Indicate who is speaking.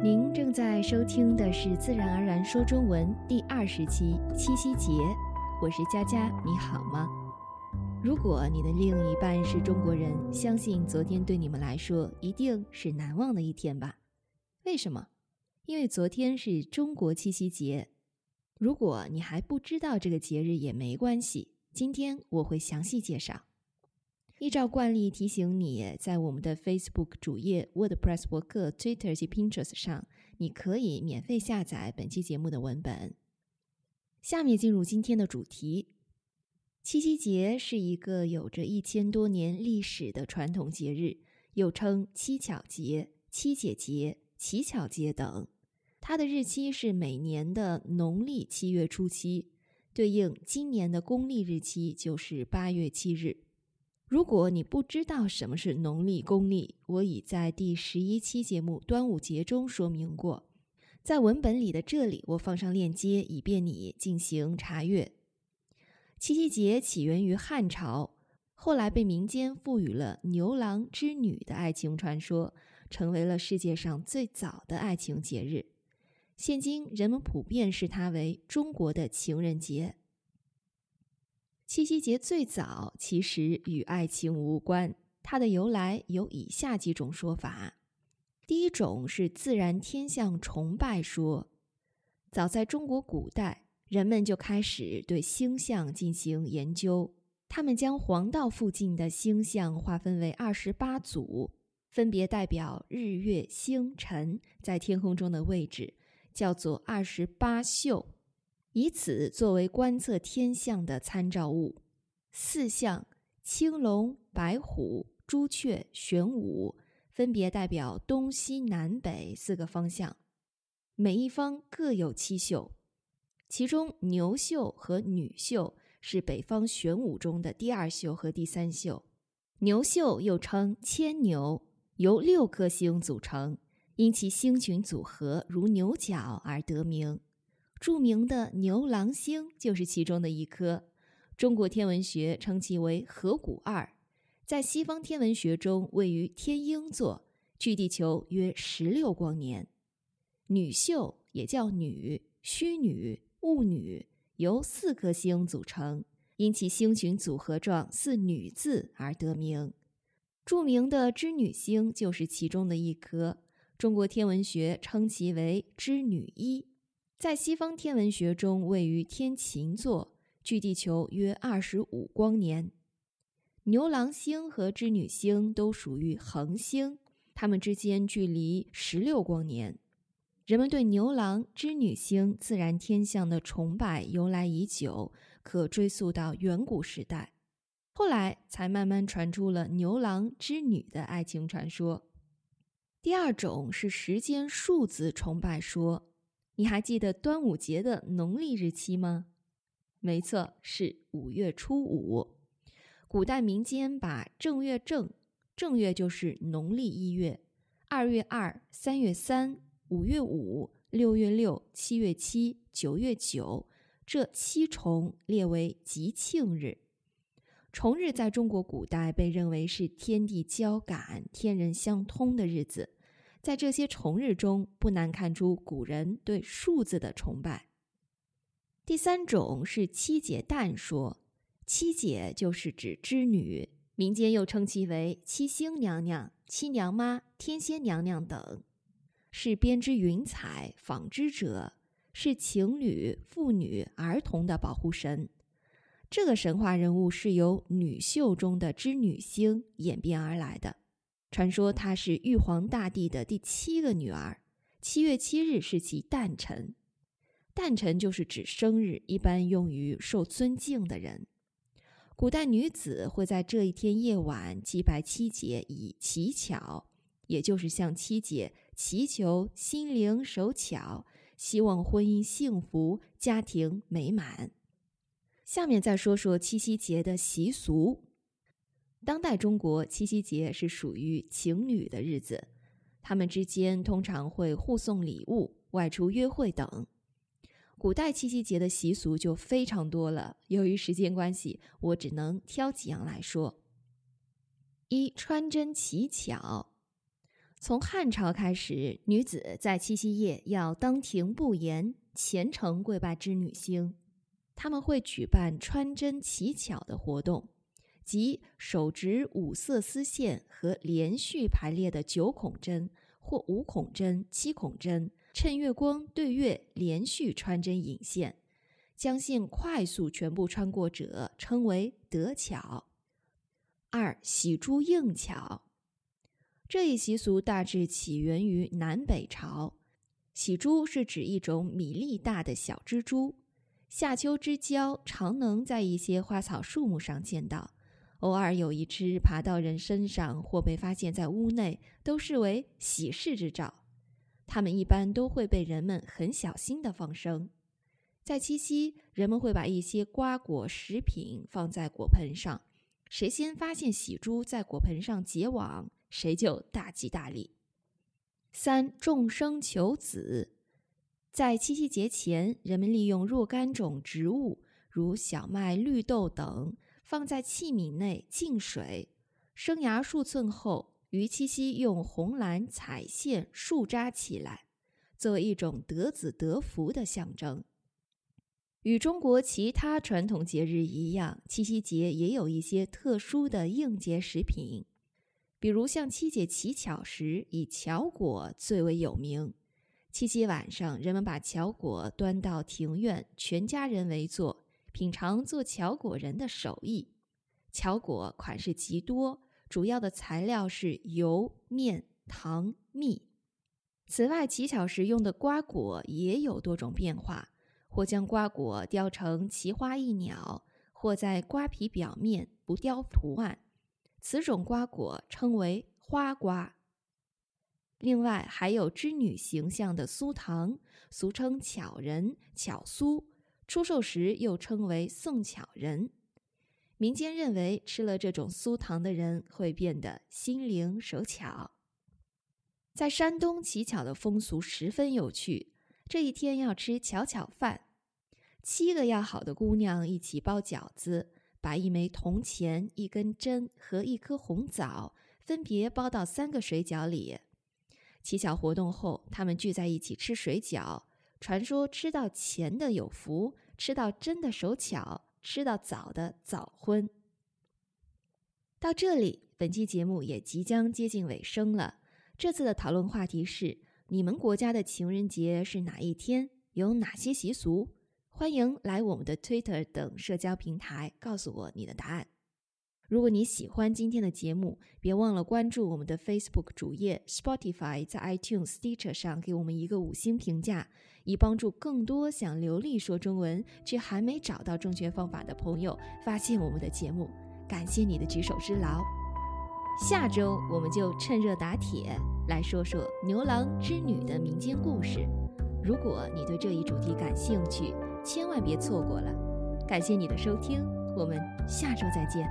Speaker 1: 您正在收听的是《自然而然说中文》第二十期七夕节，我是佳佳，你好吗？如果你的另一半是中国人，相信昨天对你们来说一定是难忘的一天吧？为什么？因为昨天是中国七夕节。如果你还不知道这个节日也没关系，今天我会详细介绍。依照惯例提醒你，在我们的 Facebook 主页、WordPress 博客、Twitter 及 Pinterest 上，你可以免费下载本期节目的文本。下面进入今天的主题：七夕节是一个有着一千多年历史的传统节日，又称七巧节、七姐节、乞巧节等。它的日期是每年的农历七月初七，对应今年的公历日期就是八月七日。如果你不知道什么是农历公历，我已在第十一期节目端午节中说明过，在文本里的这里我放上链接，以便你进行查阅。七夕节起源于汉朝，后来被民间赋予了牛郎织女的爱情传说，成为了世界上最早的爱情节日。现今人们普遍视它为中国的情人节。七夕节最早其实与爱情无关，它的由来有以下几种说法。第一种是自然天象崇拜说。早在中国古代，人们就开始对星象进行研究。他们将黄道附近的星象划分为二十八组，分别代表日月星辰在天空中的位置，叫做二十八宿。以此作为观测天象的参照物，四象青龙、白虎、朱雀、玄武分别代表东西南北四个方向，每一方各有七宿，其中牛宿和女宿是北方玄武中的第二宿和第三宿。牛宿又称牵牛，由六颗星组成，因其星群组合如牛角而得名。著名的牛郎星就是其中的一颗，中国天文学称其为河谷二，在西方天文学中位于天鹰座，距地球约十六光年。女宿也叫女、虚女、物女，由四颗星组成，因其星群组合状似女字而得名。著名的织女星就是其中的一颗，中国天文学称其为织女一。在西方天文学中，位于天琴座，距地球约二十五光年。牛郎星和织女星都属于恒星，它们之间距离十六光年。人们对牛郎、织女星自然天象的崇拜由来已久，可追溯到远古时代，后来才慢慢传出了牛郎织女的爱情传说。第二种是时间数字崇拜说。你还记得端午节的农历日期吗？没错，是五月初五。古代民间把正月正，正月就是农历一月，二月二、三月三、五月五、六月六、七月七、九月九这七重列为吉庆日。重日在中国古代被认为是天地交感、天人相通的日子。在这些重日中，不难看出古人对数字的崇拜。第三种是七姐诞说，七姐就是指织女，民间又称其为七星娘娘、七娘妈、天仙娘娘等，是编织云彩、纺织者，是情侣、妇女、儿童的保护神。这个神话人物是由女秀中的织女星演变而来的。传说她是玉皇大帝的第七个女儿，七月七日是其诞辰。诞辰就是指生日，一般用于受尊敬的人。古代女子会在这一天夜晚祭拜七姐，以乞巧，也就是向七姐祈求心灵手巧，希望婚姻幸福，家庭美满。下面再说说七夕节的习俗。当代中国七夕节是属于情侣的日子，他们之间通常会互送礼物、外出约会等。古代七夕节的习俗就非常多了，由于时间关系，我只能挑几样来说。一穿针乞巧，从汉朝开始，女子在七夕夜要当庭不言，虔诚跪拜织女星。他们会举办穿针乞巧的活动，即手执五色丝线和连续排列的九孔针或五孔针、七孔针，趁月光对月连续穿针引线，将线快速全部穿过者称为得巧。二喜珠应巧，这一习俗大致起源于南北朝。喜珠是指一种米粒大的小蜘蛛。夏秋之交，常能在一些花草树木上见到。偶尔有一只爬到人身上，或被发现在屋内，都视为喜事之兆。它们一般都会被人们很小心地放生。在七夕，人们会把一些瓜果食品放在果盆上，谁先发现喜珠在果盆上结网，谁就大吉大利。三众生求子。在七夕节前，人们利用若干种植物，如小麦、绿豆等，放在器皿内浸水，生芽数寸后，于七夕用红蓝彩线束扎起来，作为一种得子得福的象征。与中国其他传统节日一样，七夕节也有一些特殊的应节食品，比如像七姐乞巧时，以巧果最为有名。七夕晚上，人们把巧果端到庭院，全家人围坐，品尝做巧果人的手艺。巧果款式极多，主要的材料是油、面、糖、蜜。此外，乞巧时用的瓜果也有多种变化，或将瓜果雕成奇花异鸟，或在瓜皮表面不雕图案。此种瓜果称为花瓜。另外还有织女形象的酥糖，俗称巧人、巧酥，出售时又称为送巧人。民间认为吃了这种酥糖的人会变得心灵手巧。在山东乞巧的风俗十分有趣，这一天要吃巧巧饭，七个要好的姑娘一起包饺子，把一枚铜钱、一根针和一颗红枣分别包到三个水饺里。乞巧活动后，他们聚在一起吃水饺。传说吃到钱的有福，吃到真的手巧，吃到早的早婚。到这里，本期节目也即将接近尾声了。这次的讨论话题是：你们国家的情人节是哪一天？有哪些习俗？欢迎来我们的 Twitter 等社交平台告诉我你的答案。如果你喜欢今天的节目，别忘了关注我们的 Facebook 主页、Spotify，在 iTunes、Stitcher 上给我们一个五星评价，以帮助更多想流利说中文却还没找到正确方法的朋友发现我们的节目。感谢你的举手之劳。下周我们就趁热打铁来说说牛郎织女的民间故事。如果你对这一主题感兴趣，千万别错过了。感谢你的收听，我们下周再见。